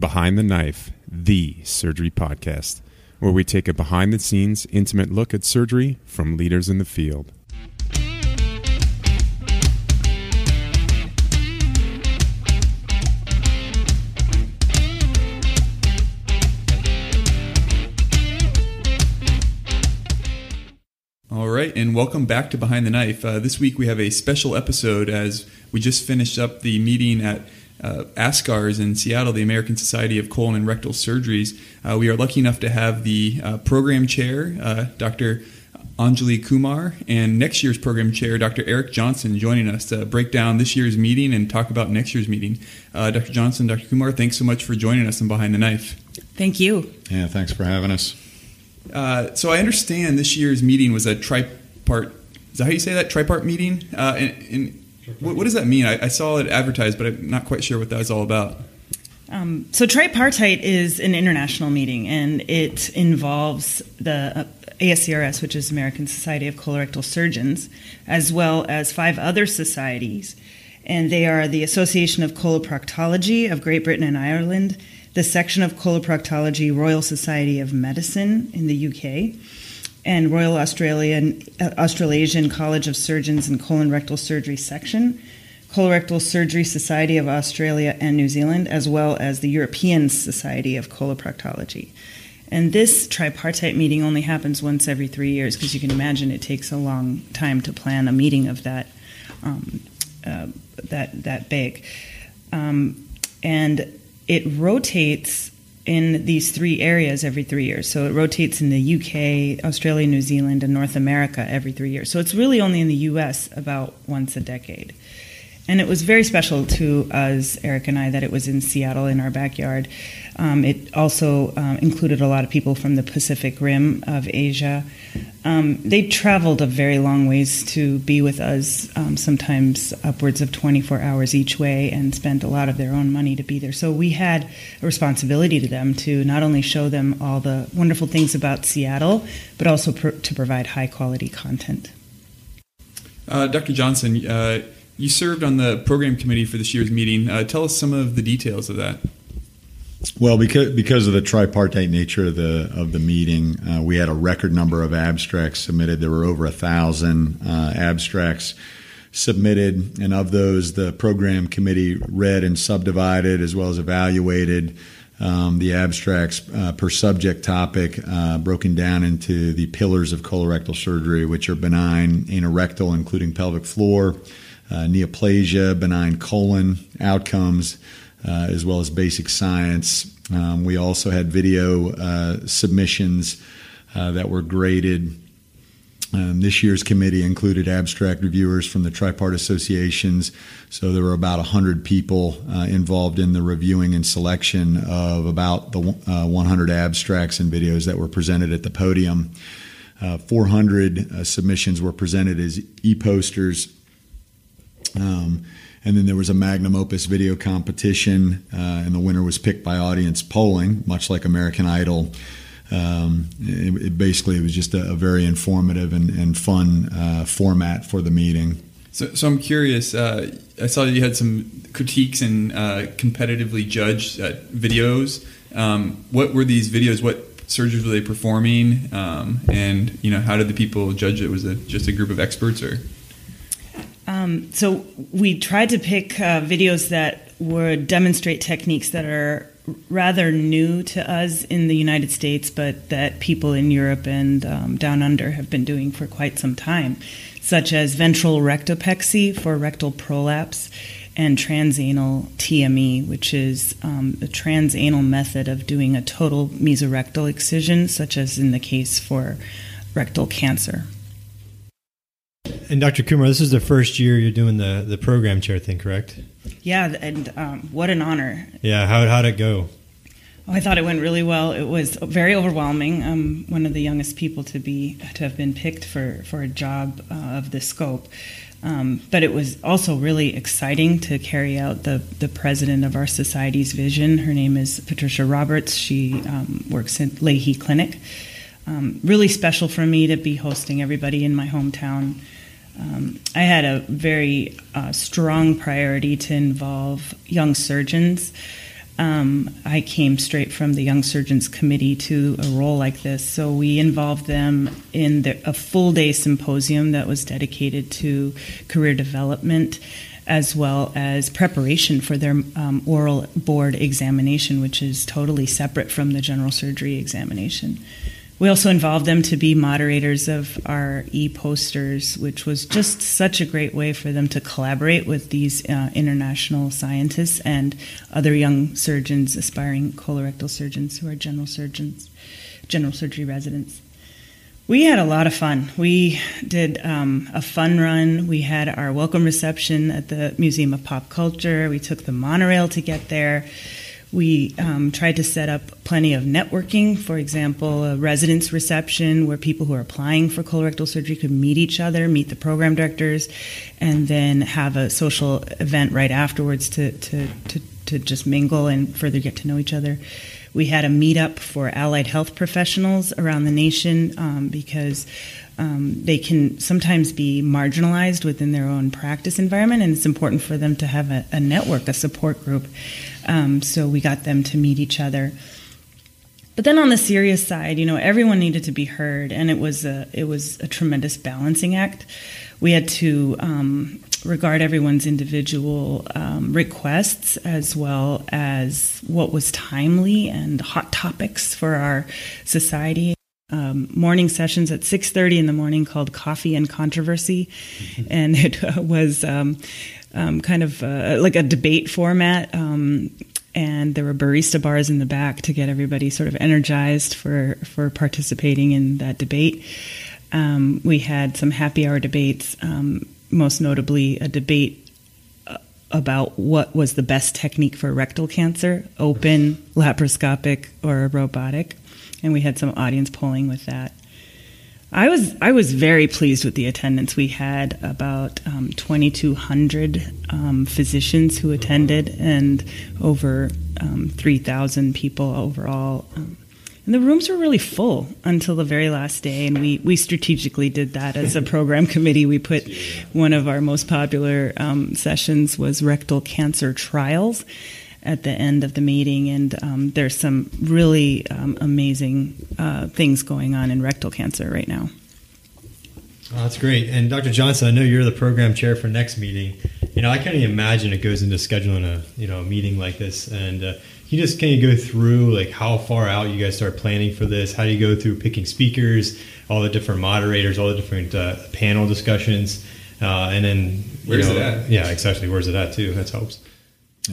Behind the Knife, the surgery podcast, where we take a behind the scenes, intimate look at surgery from leaders in the field. All right, and welcome back to Behind the Knife. Uh, this week we have a special episode as we just finished up the meeting at uh, ASCRS in Seattle, the American Society of Colon and Rectal Surgeries. Uh, we are lucky enough to have the uh, program chair, uh, Dr. Anjali Kumar, and next year's program chair, Dr. Eric Johnson, joining us to break down this year's meeting and talk about next year's meeting. Uh, Dr. Johnson, Dr. Kumar, thanks so much for joining us on Behind the Knife. Thank you. Yeah, thanks for having us. Uh, so I understand this year's meeting was a tripart. Is that how you say that? Tripart meeting. Uh, and, and what, what, does that mean? I, I, saw it advertised, but I'm not quite sure what that was all about. Um, so tripartite is an international meeting, and it involves the uh, ASCRS, which is American Society of Colorectal Surgeons, as well as five other societies, and they are the Association of Coloproctology of Great Britain and Ireland the section of coloproctology Royal Society of Medicine in the UK, and Royal Australian uh, Australasian College of Surgeons and Colon Rectal Surgery section, Colorectal Surgery Society of Australia and New Zealand, as well as the European Society of Coloproctology. And this tripartite meeting only happens once every three years because you can imagine it takes a long time to plan a meeting of that um, uh, that that big. Um, and it rotates in these three areas every three years. So it rotates in the UK, Australia, New Zealand, and North America every three years. So it's really only in the US about once a decade. And it was very special to us, Eric and I, that it was in Seattle in our backyard. Um, it also um, included a lot of people from the Pacific Rim of Asia. Um, they traveled a very long ways to be with us, um, sometimes upwards of 24 hours each way, and spent a lot of their own money to be there. So we had a responsibility to them to not only show them all the wonderful things about Seattle, but also pr- to provide high quality content. Uh, Dr. Johnson, uh, you served on the program committee for this year's meeting. Uh, tell us some of the details of that. Well, because because of the tripartite nature of the of the meeting, uh, we had a record number of abstracts submitted. There were over a thousand uh, abstracts submitted, and of those, the program committee read and subdivided as well as evaluated um, the abstracts uh, per subject topic, uh, broken down into the pillars of colorectal surgery, which are benign, anorectal, including pelvic floor uh, neoplasia, benign colon outcomes, uh, as well as basic science. Um, we also had video uh, submissions uh, that were graded. Um, this year's committee included abstract reviewers from the tripart associations, so there were about 100 people uh, involved in the reviewing and selection of about the uh, 100 abstracts and videos that were presented at the podium. 400 submissions were presented as e posters um, and then there was a magnum opus video competition, uh, and the winner was picked by audience polling, much like American Idol. Um, it, it basically, it was just a, a very informative and, and fun uh, format for the meeting. So, so I'm curious. Uh, I saw you had some critiques and uh, competitively judged uh, videos. Um, what were these videos? What surgeries were they performing? Um, and you know, how did the people judge it? Was it just a group of experts, or? Um, so we tried to pick uh, videos that would demonstrate techniques that are rather new to us in the United States, but that people in Europe and um, down under have been doing for quite some time, such as ventral rectopexy for rectal prolapse and transanal TME, which is um, a transanal method of doing a total mesorectal excision, such as in the case for rectal cancer. And Dr. Kumar, this is the first year you're doing the, the program chair thing, correct? Yeah, and um, what an honor. Yeah, how how'd it go? Oh, I thought it went really well. It was very overwhelming. I'm one of the youngest people to be to have been picked for for a job uh, of this scope. Um, but it was also really exciting to carry out the, the president of our society's vision. Her name is Patricia Roberts. She um, works at Lahey Clinic. Um, really special for me to be hosting everybody in my hometown um, I had a very uh, strong priority to involve young surgeons um, I came straight from the Young Surgeons Committee to a role like this. So we involved them in the, a full day symposium that was dedicated to career development as well as preparation for their um, oral board examination, which is totally separate from the general surgery examination. We also involved them to be moderators of our e posters, which was just such a great way for them to collaborate with these uh, international scientists and other young surgeons, aspiring colorectal surgeons who are general surgeons, general surgery residents. We had a lot of fun. We did um, a fun run. We had our welcome reception at the Museum of Pop Culture. We took the monorail to get there. We um, tried to set up plenty of networking, for example, a residence reception where people who are applying for colorectal surgery could meet each other, meet the program directors, and then have a social event right afterwards to, to, to, to just mingle and further get to know each other. We had a meetup for allied health professionals around the nation um, because um, they can sometimes be marginalized within their own practice environment, and it's important for them to have a, a network, a support group. Um, so we got them to meet each other. But then on the serious side, you know, everyone needed to be heard, and it was a it was a tremendous balancing act. We had to um, regard everyone's individual um, requests as well as what was timely and hot topics for our society. Um, morning sessions at 6.30 in the morning called coffee and controversy. And it uh, was um, um, kind of uh, like a debate format um, and there were barista bars in the back to get everybody sort of energized for, for participating in that debate. Um, we had some happy hour debates um, most notably a debate uh, about what was the best technique for rectal cancer open laparoscopic or robotic and we had some audience polling with that. I was I was very pleased with the attendance. We had about um, 2,200 um, physicians who attended, and over um, 3,000 people overall. Um, and the rooms were really full until the very last day, and we, we strategically did that as a program committee. We put one of our most popular um, sessions was rectal cancer trials, at the end of the meeting, and um, there's some really um, amazing uh, things going on in rectal cancer right now. Oh, that's great. And Dr. Johnson, I know you're the program chair for next meeting. You know, I can't even imagine it goes into scheduling a you know a meeting like this. And uh, you just can you go through like how far out you guys start planning for this? How do you go through picking speakers, all the different moderators, all the different uh, panel discussions, uh, and then where's know, it at? Yeah, exactly. Where's it at too? That helps.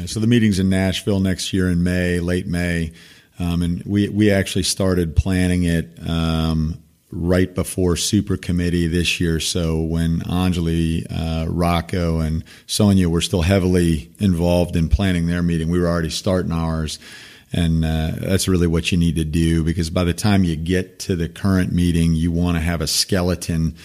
So the meeting's in Nashville next year in May, late May, um, and we we actually started planning it um, right before super committee this year. So when Anjali, uh, Rocco, and Sonia were still heavily involved in planning their meeting, we were already starting ours. And uh, that's really what you need to do because by the time you get to the current meeting, you want to have a skeleton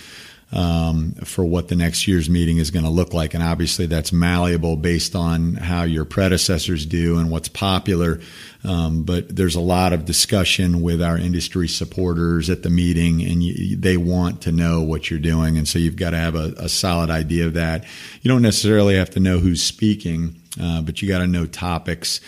um, for what the next year's meeting is going to look like. And obviously, that's malleable based on how your predecessors do and what's popular. Um, but there's a lot of discussion with our industry supporters at the meeting, and you, they want to know what you're doing. And so you've got to have a, a solid idea of that. You don't necessarily have to know who's speaking, uh, but you got to know topics.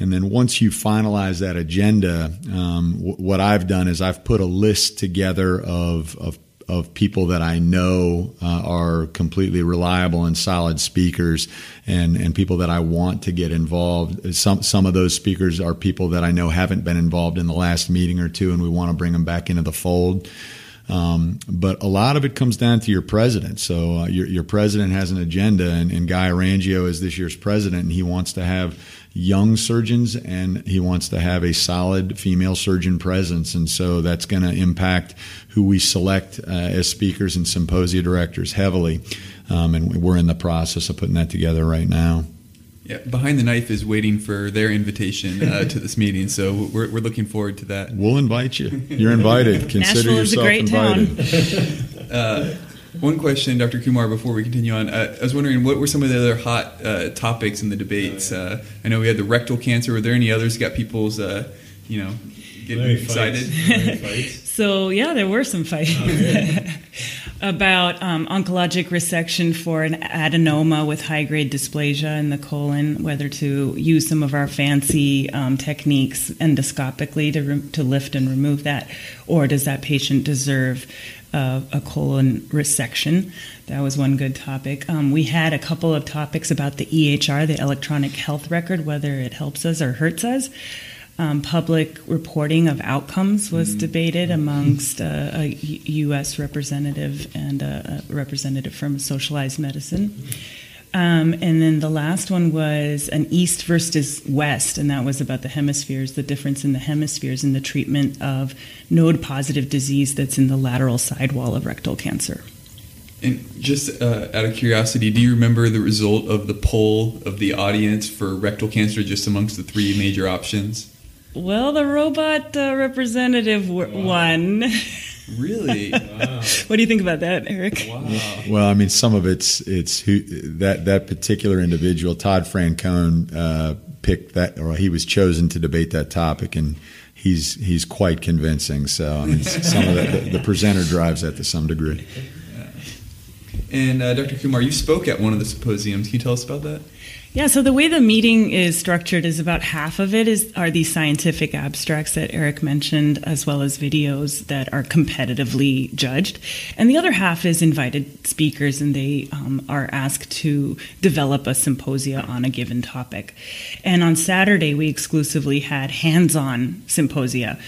And then once you finalize that agenda, um, w- what I've done is I've put a list together of, of of people that I know uh, are completely reliable and solid speakers, and and people that I want to get involved. Some some of those speakers are people that I know haven't been involved in the last meeting or two, and we want to bring them back into the fold. Um, but a lot of it comes down to your president. So uh, your, your president has an agenda, and, and Guy Orangio is this year's president, and he wants to have young surgeons and he wants to have a solid female surgeon presence. And so that's going to impact who we select uh, as speakers and symposia directors heavily. Um, and we're in the process of putting that together right now. Yeah, Behind the Knife is waiting for their invitation uh, to this meeting, so we're, we're looking forward to that. We'll invite you. You're invited. Consider Nashville is a great invited. Uh, one question, Dr. Kumar, before we continue on. Uh, I was wondering what were some of the other hot uh, topics in the debates? Uh, I know we had the rectal cancer. Were there any others got people's, uh, you know, getting Larry excited. So yeah, there were some fights about um, oncologic resection for an adenoma with high grade dysplasia in the colon, whether to use some of our fancy um, techniques endoscopically to re- to lift and remove that, or does that patient deserve uh, a colon resection? That was one good topic. Um, we had a couple of topics about the EHR, the electronic health record, whether it helps us or hurts us. Um, public reporting of outcomes was debated amongst uh, a U- U.S. representative and a, a representative from socialized medicine. Um, and then the last one was an East versus West, and that was about the hemispheres, the difference in the hemispheres in the treatment of node positive disease that's in the lateral sidewall of rectal cancer. And just uh, out of curiosity, do you remember the result of the poll of the audience for rectal cancer just amongst the three major options? Well, the robot uh, representative w- won. Really? Wow. what do you think about that, Eric? wow. Well, I mean, some of it's it's who that that particular individual, Todd Francone, uh, picked that, or he was chosen to debate that topic, and he's he's quite convincing. So, I mean, some of the, the, the presenter drives that to some degree. And uh, Dr. Kumar, you spoke at one of the symposiums. Can you tell us about that? Yeah, so the way the meeting is structured is about half of it is are these scientific abstracts that Eric mentioned, as well as videos that are competitively judged, and the other half is invited speakers, and they um, are asked to develop a symposia on a given topic. And on Saturday, we exclusively had hands-on symposia.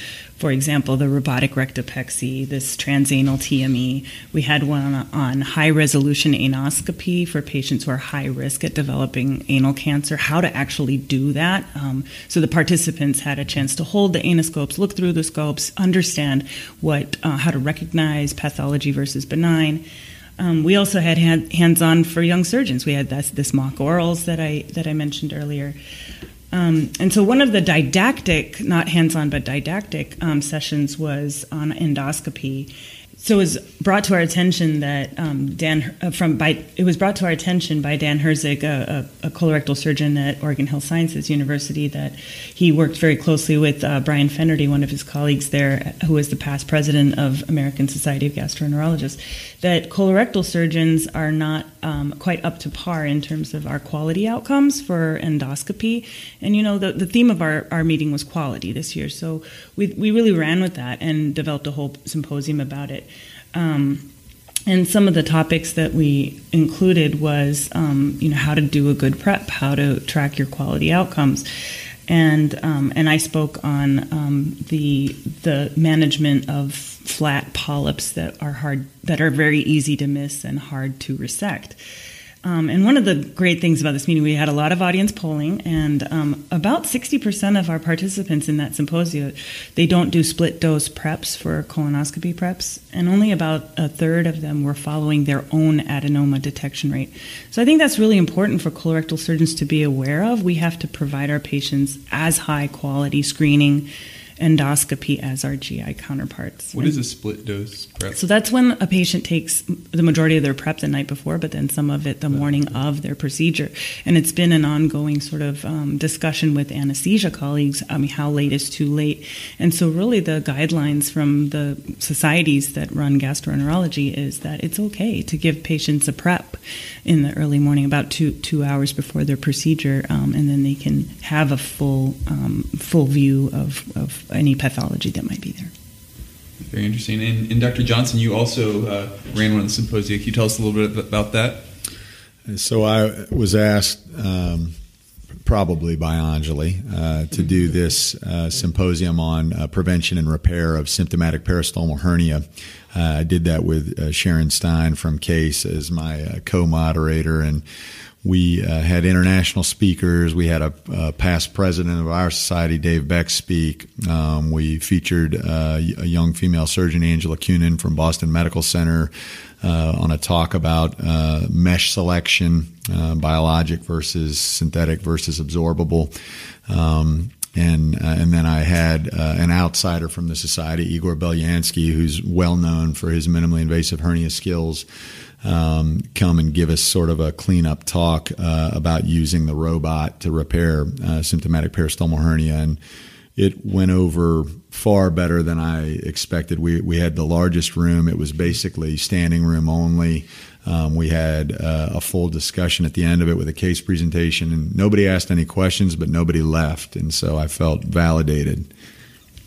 For example, the robotic rectopexy, this transanal TME. We had one on high resolution anoscopy for patients who are high risk at developing anal cancer, how to actually do that. Um, so the participants had a chance to hold the anoscopes, look through the scopes, understand what, uh, how to recognize pathology versus benign. Um, we also had hand, hands-on for young surgeons. We had this, this mock orals that I that I mentioned earlier. Um, and so one of the didactic, not hands-on but didactic um, sessions was on endoscopy. So it was brought to our attention that um, Dan uh, from by it was brought to our attention by Dan Herzig, a, a, a, colorectal surgeon at Oregon Health Sciences University, that he worked very closely with uh, Brian Fennerty, one of his colleagues there, who was the past president of American Society of Gastroenterologists, that colorectal surgeons are not um, quite up to par in terms of our quality outcomes for endoscopy. And you know, the, the theme of our, our meeting was quality this year, so we we really ran with that and developed a whole symposium about it. Um, and some of the topics that we included was, um, you know, how to do a good prep, how to track your quality outcomes, and um, and I spoke on um, the the management of flat polyps that are hard, that are very easy to miss and hard to resect. Um, and one of the great things about this meeting, we had a lot of audience polling, and um, about 60% of our participants in that symposium, they don't do split dose preps for colonoscopy preps, and only about a third of them were following their own adenoma detection rate. So I think that's really important for colorectal surgeons to be aware of. We have to provide our patients as high quality screening endoscopy as our GI counterparts. What is a split dose prep? So that's when a patient takes the majority of their prep the night before, but then some of it the morning of their procedure. And it's been an ongoing sort of um, discussion with anesthesia colleagues. I mean, how late is too late? And so, really, the guidelines from the societies that run gastroenterology is that it's okay to give patients a prep in the early morning, about two two hours before their procedure, um, and then they can have a full um, full view of, of any pathology that might be there. Very interesting. And, and Dr. Johnson, you also uh, ran one of the symposia. Can you tell us a little bit about that? So I was asked, um, probably by Anjali, uh, to do this uh, symposium on uh, prevention and repair of symptomatic peristomal hernia. Uh, I did that with uh, Sharon Stein from CASE as my co-moderator, and we uh, had international speakers. We had a, a, past president of our society, Dave Beck, speak. Um, we featured uh, a young female surgeon, Angela Kuhnen from Boston Medical Center, uh, on a talk about uh, mesh selection, uh, biologic versus synthetic versus absorbable. Um, and uh, and then I had uh, an outsider from the society, Igor Belyansky, who's well known for his minimally invasive hernia skills, um, come and give us sort of a cleanup talk uh, about using the robot to repair uh, symptomatic peristomal hernia. And it went over far better than I expected. We we had the largest room. It was basically standing room only. Um, we had uh, a full discussion at the end of it with a case presentation, and nobody asked any questions, but nobody left, and so I felt validated.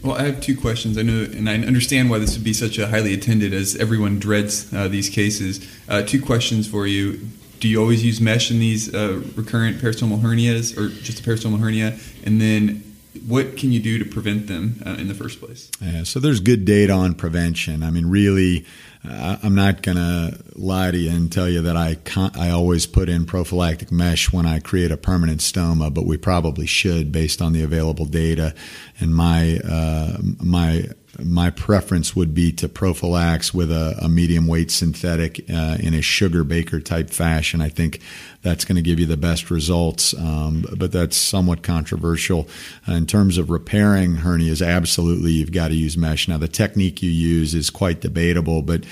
Well, I have two questions. I know, and I understand why this would be such a highly attended, as everyone dreads uh, these cases. Uh, two questions for you: Do you always use mesh in these uh, recurrent peristomal hernias, or just a peristomal hernia? And then, what can you do to prevent them uh, in the first place? Yeah, so there's good data on prevention. I mean, really, I'm not going to lie to you and tell you that I I always put in prophylactic mesh when I create a permanent stoma, but we probably should based on the available data. And my uh, my my preference would be to prophylax with a, a medium weight synthetic uh, in a Sugarbaker type fashion. I think that's going to give you the best results. Um, but that's somewhat controversial. Uh, in terms of repairing hernias, absolutely, you've got to use mesh. Now, the technique you use is quite debatable, but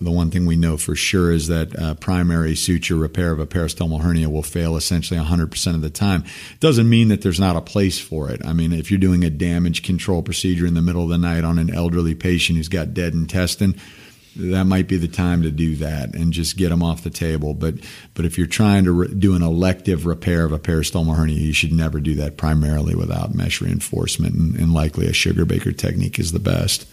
the one thing we know for sure is that uh, primary suture repair of a peristomal hernia will fail essentially 100% of the time. It doesn't mean that there's not a place for it. I mean, if you're doing a damage control procedure in the middle of the night on an elderly patient who's got dead intestine, that might be the time to do that and just get them off the table. But but if you're trying to re- do an elective repair of a peristomal hernia, you should never do that primarily without mesh reinforcement, and, and likely a Sugarbaker technique is the best.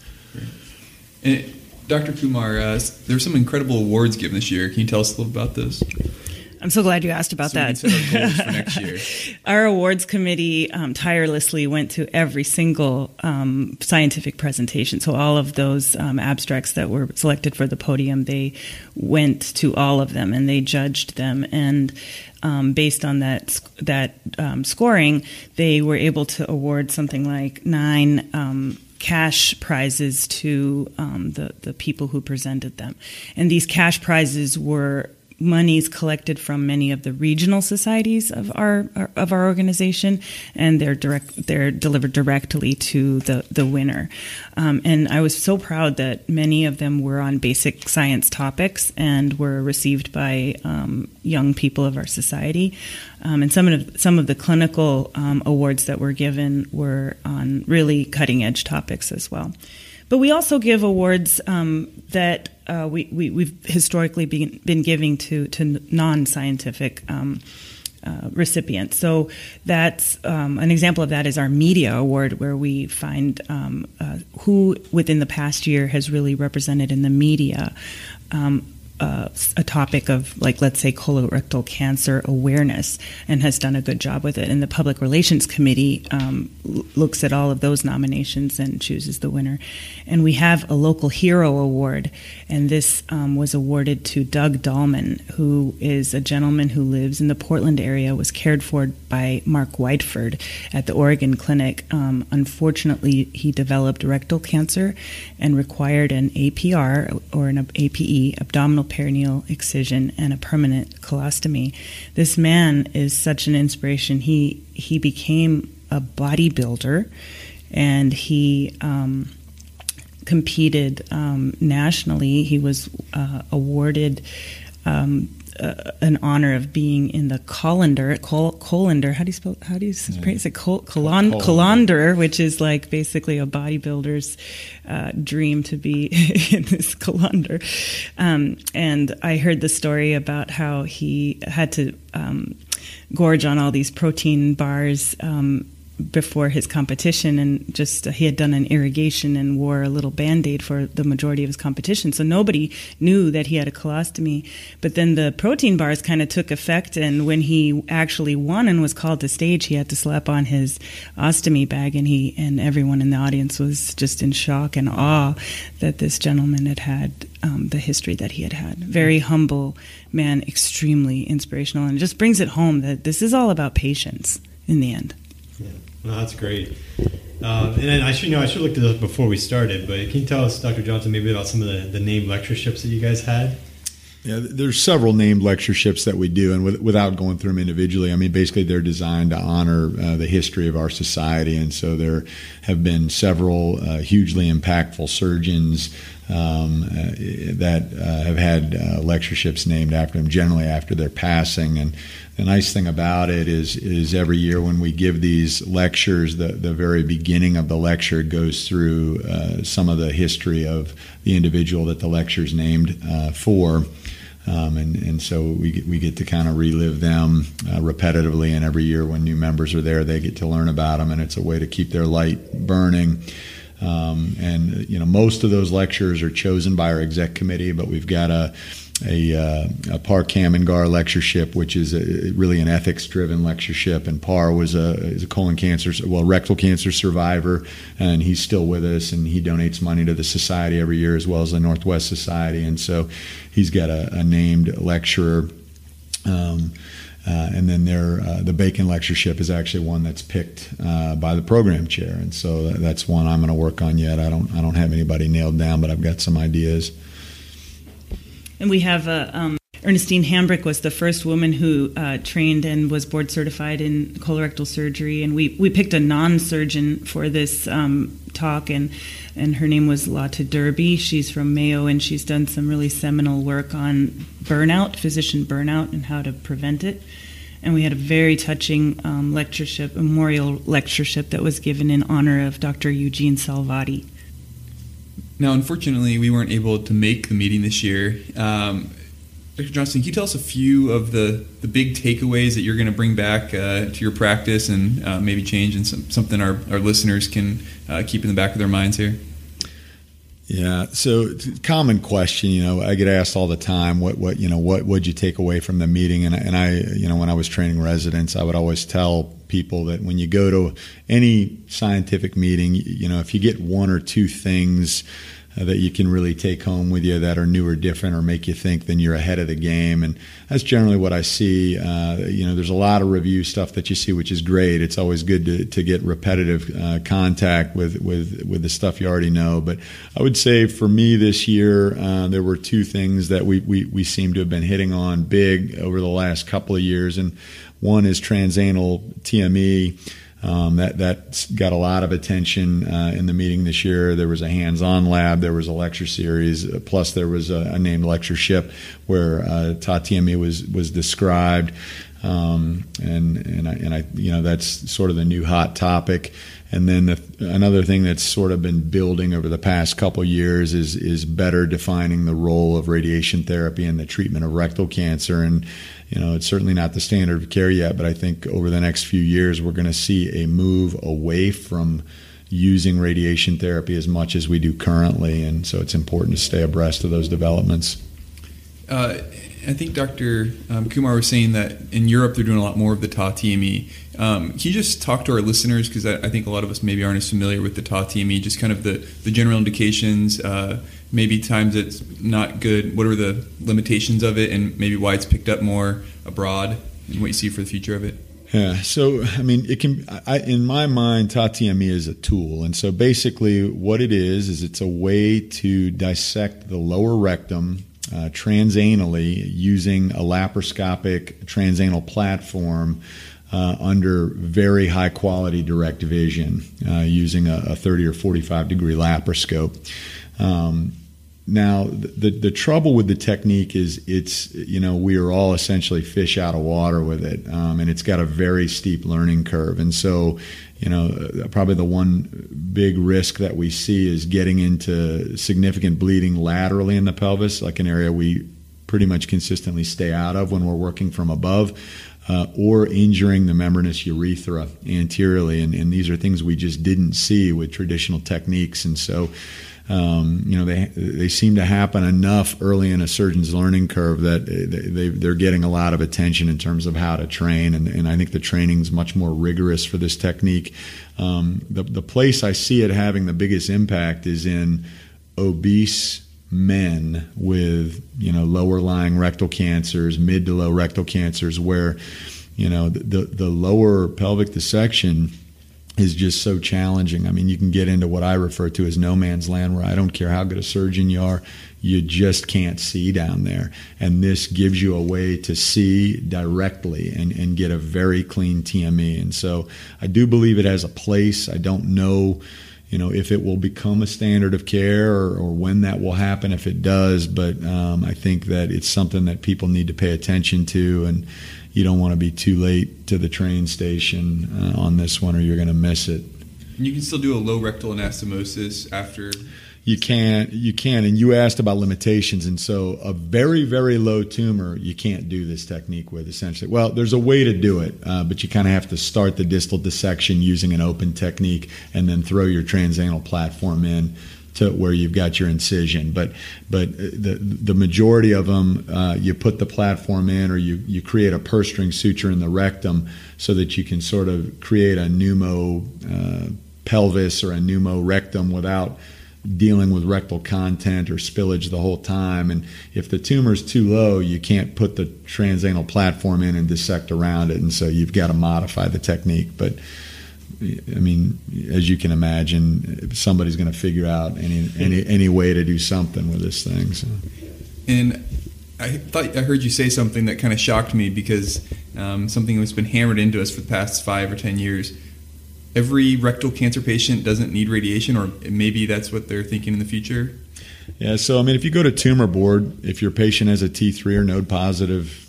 And Dr. Kumar, uh, there were some incredible awards given this year. Can you tell us a little about those? I'm so glad you asked about so that. Our, our awards committee um, tirelessly went to every single um, scientific presentation. So all of those um, abstracts that were selected for the podium, they went to all of them and they judged them. And um, based on that that um, scoring, they were able to award something like nine um, cash prizes to um, the the people who presented them, and these cash prizes were monies collected from many of the regional societies of our of our organization, and they're direct they're delivered directly to the the winner. Um, and I was so proud that many of them were on basic science topics and were received by um, young people of our society. Um, and some of some of the clinical um, awards that were given were on really cutting edge topics as well. But we also give awards um, that uh, we, we, have historically been, been giving to, to non scientific um, uh, recipients. So that's um, an example of that is our media award, where we find um, uh, who within the past year has really represented in the media. Um, uh, a topic of like let's say colorectal cancer awareness and has done a good job with it. And the public relations committee um, looks at all of those nominations and chooses the winner. And we have a local hero award. And this um, was awarded to doug dahlman who is a gentleman who lives in the portland area was cared for by mark whiteford at the oregon clinic. Um, unfortunately he developed rectal cancer and required an apr or an ape abdominal perineal excision and a permanent colostomy. This man is such an inspiration. He he became a bodybuilder, and he. Um, competed um, nationally. He was uh, awarded um, uh, an honor of being in the colander, col- colander. How do you spell? How do you yeah. pronounce it? Col- colon- colander, which is like basically a bodybuilder's uh, dream to be in this colander. Um, and I heard the story about how he had to um, gorge on all these protein bars um, before his competition and just uh, he had done an irrigation and wore a little band-aid for the majority of his competition. So nobody knew that he had a colostomy. But then the protein bars kind of took effect and when he actually won and was called to stage he had to slap on his ostomy bag and he and everyone in the audience was just in shock and awe that this gentleman had had um, the history that he had had. Very humble man extremely inspirational and just brings it home that this is all about patience in the end yeah. That's great. Um, and I should you know I should look at this before we started, but can you tell us, Dr. Johnson, maybe about some of the, the named lectureships that you guys had? Yeah, there's several named lectureships that we do, and with, without going through them individually, I mean, basically they're designed to honor uh, the history of our society, and so there have been several uh, hugely impactful surgeons um, uh, that uh, have had uh, lectureships named after them, generally after their passing. And the nice thing about it is, is every year when we give these lectures, the, the very beginning of the lecture goes through some of the history of the individual that the lecture is named for. Um, and, and so we get, we get to kind of relive them uh, repetitively, and every year when new members are there, they get to learn about them, and it's a way to keep their light burning. Um, and you know, most of those lectures are chosen by our exec committee, but we've got a a, uh, a Par Kamangar lectureship, which is a, really an ethics-driven lectureship. And Par was a, is a colon cancer, well, rectal cancer survivor, and he's still with us, and he donates money to the society every year as well as the Northwest Society. And so, he's got a, a named lecturer. Um, uh, and then uh, the Bacon lectureship is actually one that's picked uh, by the program chair, and so that's one I'm going to work on yet. I don't I don't have anybody nailed down, but I've got some ideas. And we have a. Um, Ernestine Hambrick was the first woman who uh, trained and was board certified in colorectal surgery, and we, we picked a non-surgeon for this um, talk, and and her name was Lotte Dyrbye. She's from Mayo, and she's done some really seminal work on burnout, physician burnout, and how to prevent it. And we had a very touching um, lectureship, memorial lectureship that was given in honor of Dr. Eugene Salvati. Now, unfortunately, we weren't able to make the meeting this year. Um, Dr. Johnson, can you tell us a few of the, the big takeaways that you're going to bring back uh, to your practice and uh, maybe change and some, something our, our listeners can uh, keep in the back of their minds here? Yeah, so common question, you know, I get asked all the time, what, what, you know, what would you take away from the meeting? And, and I, you know, when I was training residents, I would always tell people that when you go to any scientific meeting, you know, if you get one or two things that you can really take home with you that are new or different or make you think, then you're ahead of the game. And that's generally what I see. Uh, you know, there's a lot of review stuff that you see, which is great. It's always good to, to get repetitive uh, contact with, with, with the stuff you already know. But I would say for me this year, uh, there were two things that we, we, we seem to have been hitting on big over the last couple of years. And one is transanal TME. Um, that that got a lot of attention uh, in the meeting this year. There was a hands-on lab, there was a lecture series, uh, plus there was a, a named lectureship where uh, TATME was was described, um, and and I, and I you know that's sort of the new hot topic. And then the, another thing that's sort of been building over the past couple years is is better defining the role of radiation therapy in the treatment of rectal cancer. And you know, it's certainly not the standard of care yet, but I think over the next few years we're going to see a move away from using radiation therapy as much as we do currently, and so it's important to stay abreast of those developments. Uh, I think Dr. Um, Kumar was saying that in Europe they're doing a lot more of the TAA-TME. Um, can you just talk to our listeners because I, I, think a lot of us maybe aren't as familiar with the TAA-TME, just kind of the, the general indications, uh, maybe times it's not good, what are the limitations of it, and maybe why it's picked up more abroad, and what you see for the future of it? Yeah, so I mean, it can. I, in my mind, TAA-TME is a tool, and so basically, what it is is it's a way to dissect the lower rectum uh, transanally using a laparoscopic transanal platform uh, under very high quality direct vision uh, using a, a, 30 or 45 degree laparoscope. Um, now, the, the trouble with the technique is it's, you know, we are all essentially fish out of water with it, um, and it's got a very steep learning curve. And so, you know, probably the one big risk that we see is getting into significant bleeding laterally in the pelvis, like an area we pretty much consistently stay out of when we're working from above uh, or injuring the membranous urethra anteriorly. And, and, these are things we just didn't see with traditional techniques. And so, um, you know, they they seem to happen enough early in a surgeon's learning curve that they, they, are getting a lot of attention in terms of how to train. And, and I think the training is much more rigorous for this technique. Um, the, the place I see it having the biggest impact is in obese men with you know lower lying rectal cancers, mid to low rectal cancers, where you know the the lower pelvic dissection is just so challenging. I mean, you can get into what I refer to as no man's land, where I don't care how good a surgeon you are, you just can't see down there. And this gives you a way to see directly and, and get a very clean TME. And so I do believe it has a place. I don't know you know if it will become a standard of care or, or when that will happen if it does. But um, I think that it's something that people need to pay attention to and. You don't want to be too late to the train station uh, on this one, or you're going to miss it. And you can still do a low rectal anastomosis after? You can't you can and you asked about limitations and so a very very low tumor you can't do this technique with essentially. Well there's a way to do it uh, but you kind of have to start the distal dissection using an open technique and then throw your transanal platform in to where you've got your incision but but the the majority of them uh, you put the platform in or you you create a purse string suture in the rectum so that you can sort of create a pneumo uh, pelvis or a pneumo rectum without dealing with rectal content or spillage the whole time. And if the tumor is too low, you can't put the transanal platform in and dissect around it. And so you've got to modify the technique. But I mean, as you can imagine, somebody's going to figure out any, any, any way to do something with this thing. So. And I thought I heard you say something that kind of shocked me because um, something that's been hammered into us for the past five or ten years every rectal cancer patient doesn't need radiation, or maybe that's what they're thinking in the future? Yeah, so I mean, if you go to tumor board, if your patient has a T3 or node positive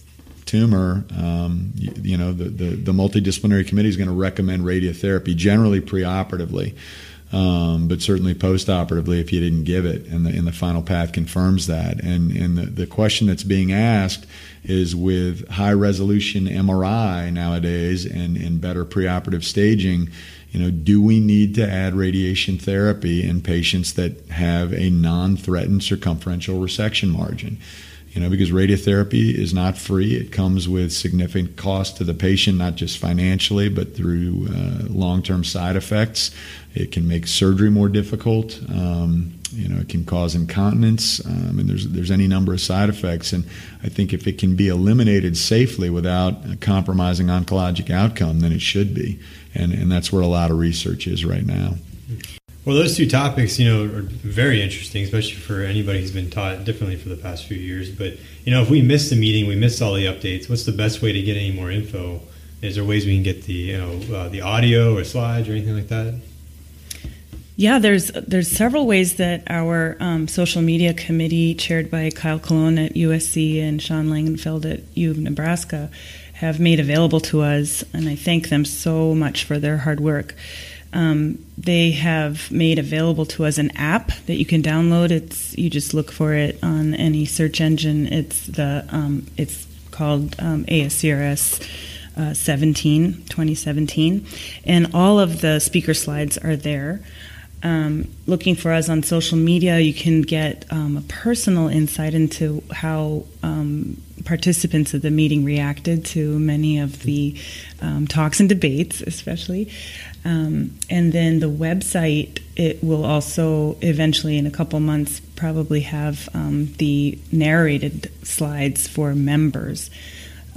tumor, um, you, you, know, the, the, the, multidisciplinary committee is going to recommend radiotherapy generally preoperatively. Um, but certainly postoperatively if you didn't give it, and the, and the final path confirms that. And, and the, the question that's being asked is with high resolution MRI nowadays and, and better preoperative staging, you know, do we need to add radiation therapy in patients that have a non-threatened circumferential resection margin? You know, because radiotherapy is not free. It comes with significant cost to the patient, not just financially, but through uh, long-term side effects. It can make surgery more difficult. Um, you know, it can cause incontinence, um, and there's there's any number of side effects. And I think if it can be eliminated safely without compromising oncologic outcome, then it should be and and that's where a lot of research is right now. Well, those two topics, you know, are very interesting, especially for anybody who's been taught differently for the past few years. But you know, if we missed the meeting, we missed all the updates. What's the best way to get any more info? Is there ways we can get the you know uh, the audio or slides or anything like that? Yeah, there's there's several ways that our um, social media committee, chaired by Kyle Cologne at USC and Sean Langenfeld at U of Nebraska, have made available to us, and I thank them so much for their hard work. Um, they have made available to us an app that you can download. It's you just look for it on any search engine. It's the um, it's called um, ASCRS. Uh, 17 2017 and all of the speaker slides are there um, looking for us on social media, you can get um, a personal insight into how um, participants of the meeting reacted to many of the um, talks and debates, especially. Um, and then the website, it will also eventually, in a couple months, probably have um, the narrated slides for members.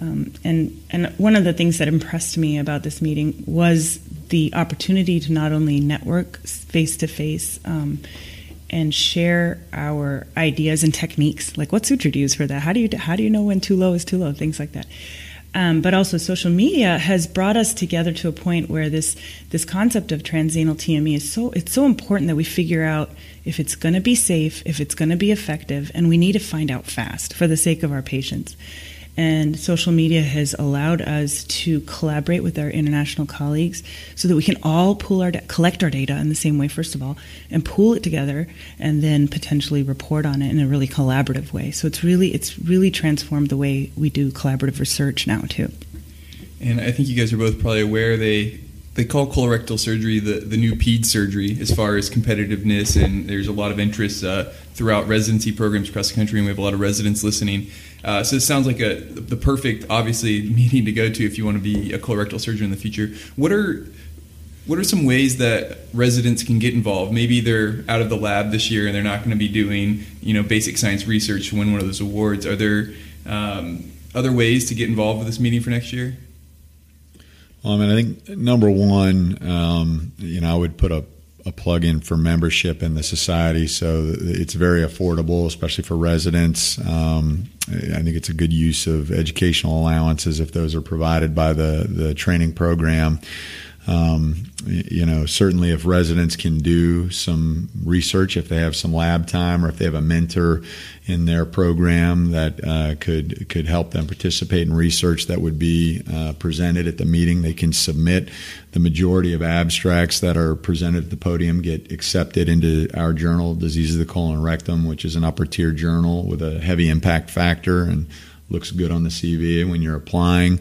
Um, and and one of the things that impressed me about this meeting was the opportunity to not only network face to face and share our ideas and techniques, like what suture do you use for that? How do you how do you know when too low is too low? Things like that. Um, but also social media has brought us together to a point where this this concept of transanal TME is so it's so important that we figure out if it's going to be safe, if it's going to be effective, and we need to find out fast for the sake of our patients. And social media has allowed us to collaborate with our international colleagues so that we can all pool our collect our data in the same way, first of all, and pool it together, and then potentially report on it in a really collaborative way. So it's really it's really transformed the way we do collaborative research now too. And I think you guys are both probably aware they they call colorectal surgery the, the new PED surgery as far as competitiveness, and there's a lot of interest uh, throughout residency programs across the country, and we have a lot of residents listening. Uh, so it sounds like a the perfect, obviously, meeting to go to if you want to be a colorectal surgeon in the future. What are what are some ways that residents can get involved? Maybe they're out of the lab this year and they're not going to be doing you know basic science research to win one of those awards. Are there um, other ways to get involved with this meeting for next year? Well, I mean, I think number one, um, you know, I would put a a plug-in for membership in the society, so it's very affordable, especially for residents. Um, I think it's a good use of educational allowances if those are provided by the the training program. Um, you know, certainly if residents can do some research, if they have some lab time, or if they have a mentor in their program that uh, could could help them participate in research that would be uh, presented at the meeting, they can submit. The majority of abstracts that are presented at the podium get accepted into our journal, Diseases of the Colon and Rectum, which is an upper tier journal with a heavy impact factor and looks good on the CV when you're applying.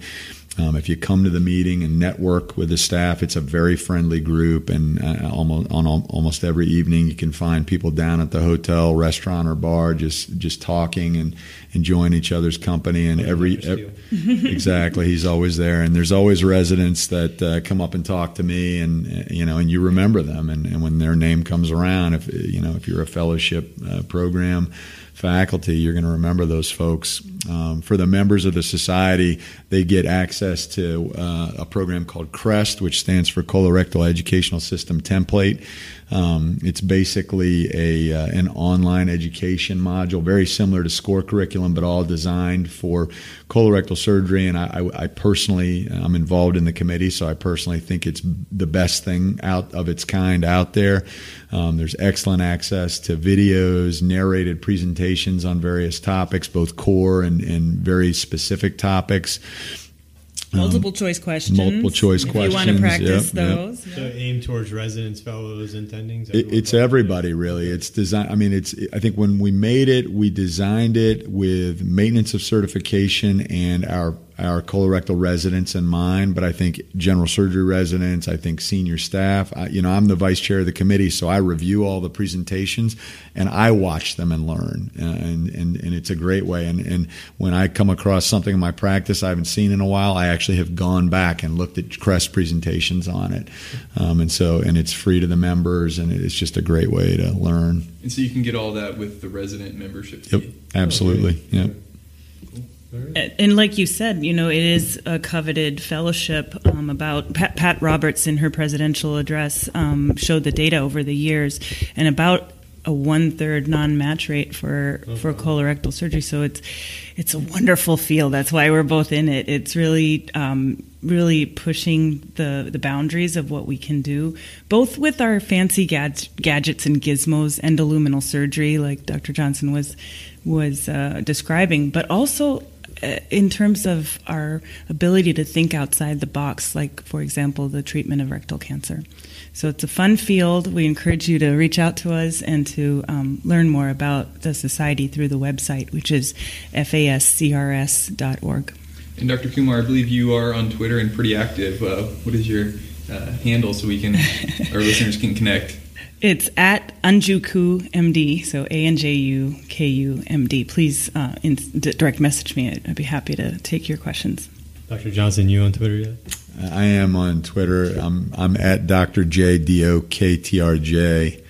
Um, if you come to the meeting and network with the staff, it's a very friendly group, and uh, almost on almost every evening you can find people down at the hotel, restaurant, or bar just just talking and enjoying each other's company. And every, every exactly, he's always there, and there's always residents that uh, come up and talk to me, and uh, you know, and you remember them, and, and when their name comes around, if you know if you're a fellowship uh, program faculty, you're going to remember those folks. Um, for the members of the society, they get access to uh, a program called CREST, which stands for Colorectal Educational System Template. Um, it's basically a uh, an online education module, very similar to SCORE curriculum, but all designed for colorectal surgery. And I, I, I personally, I'm involved in the committee, so I personally think it's the best thing out of its kind out there. Um, there's excellent access to videos, narrated presentations on various topics, both core and, and very specific topics. Multiple um, choice questions. Multiple choice if questions. you want to practice yep, those. Yep. So aim towards residents, fellows, intendings. It, it's everybody really. It's design. I mean, it's. I think when we made it, we designed it with maintenance of certification and our our colorectal residents and mine, but I think general surgery residents, I think senior staff. I, you know, I'm the vice chair of the committee, so I review all the presentations and I watch them and learn, uh, and and, and it's a great way. And and when I come across something in my practice I haven't seen in a while, I actually have gone back and looked at CREST presentations on it, um, and so and it's free to the members, and it's just a great way to learn. And so you can get all that with the resident membership. Fee. Yep, absolutely. Oh, Yep. And like you said, you know, it is a coveted fellowship. Um, about Pat, Pat, Roberts in her presidential address um, showed the data over the years, and about a one third non match rate for oh, for colorectal surgery. So it's it's a wonderful field. That's why we're both in it. It's really um, really pushing the the boundaries of what we can do, both with our fancy gad- gadgets and gizmos, endoluminal surgery, like Dr. Johnson was was uh, describing, but also in terms of our ability to think outside the box, like, for example, the treatment of rectal cancer. So it's a fun field. We encourage you to reach out to us and to um, learn more about the society through the website, which is fascrs.org. And Dr. Kumar, I believe you are on Twitter and pretty active. Uh, what is your uh, handle so we can our listeners can connect? It's at Anjuku MD, so A N J U K U M D. Please uh, in, direct message me. I'd, I'd, be happy to take your questions. Dr. Johnson, you on Twitter yet? I am on Twitter. I'm, I'm at Dr. J D O K T R J.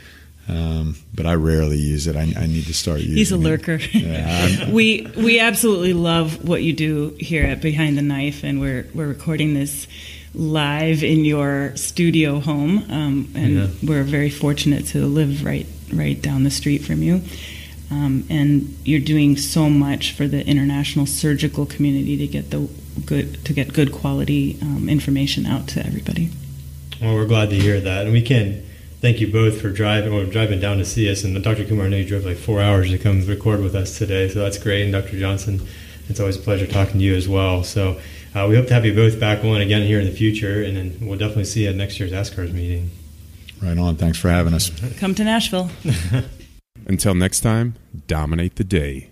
Um, but I rarely use it. I, I, need to start using. He's a lurker. Yeah, we we absolutely love what you do here at Behind the Knife, and we're we're recording this live in your studio home, um, and yeah. we're very fortunate to live right right down the street from you. Um, and you're doing so much for the international surgical community to get the good to get good quality um, information out to everybody. Well, we're glad to hear that, and we can thank you both for driving or driving down to see us. And Dr. Kumar, I know you drove like four hours to come record with us today, so that's great. And Dr. Johnson, it's always a pleasure talking to you as well. So uh, we hope to have you both back on again here in the future, and then we'll definitely see you at next year's ASCRS meeting. Right on. Thanks for having us. Come to Nashville. Until next time, dominate the day.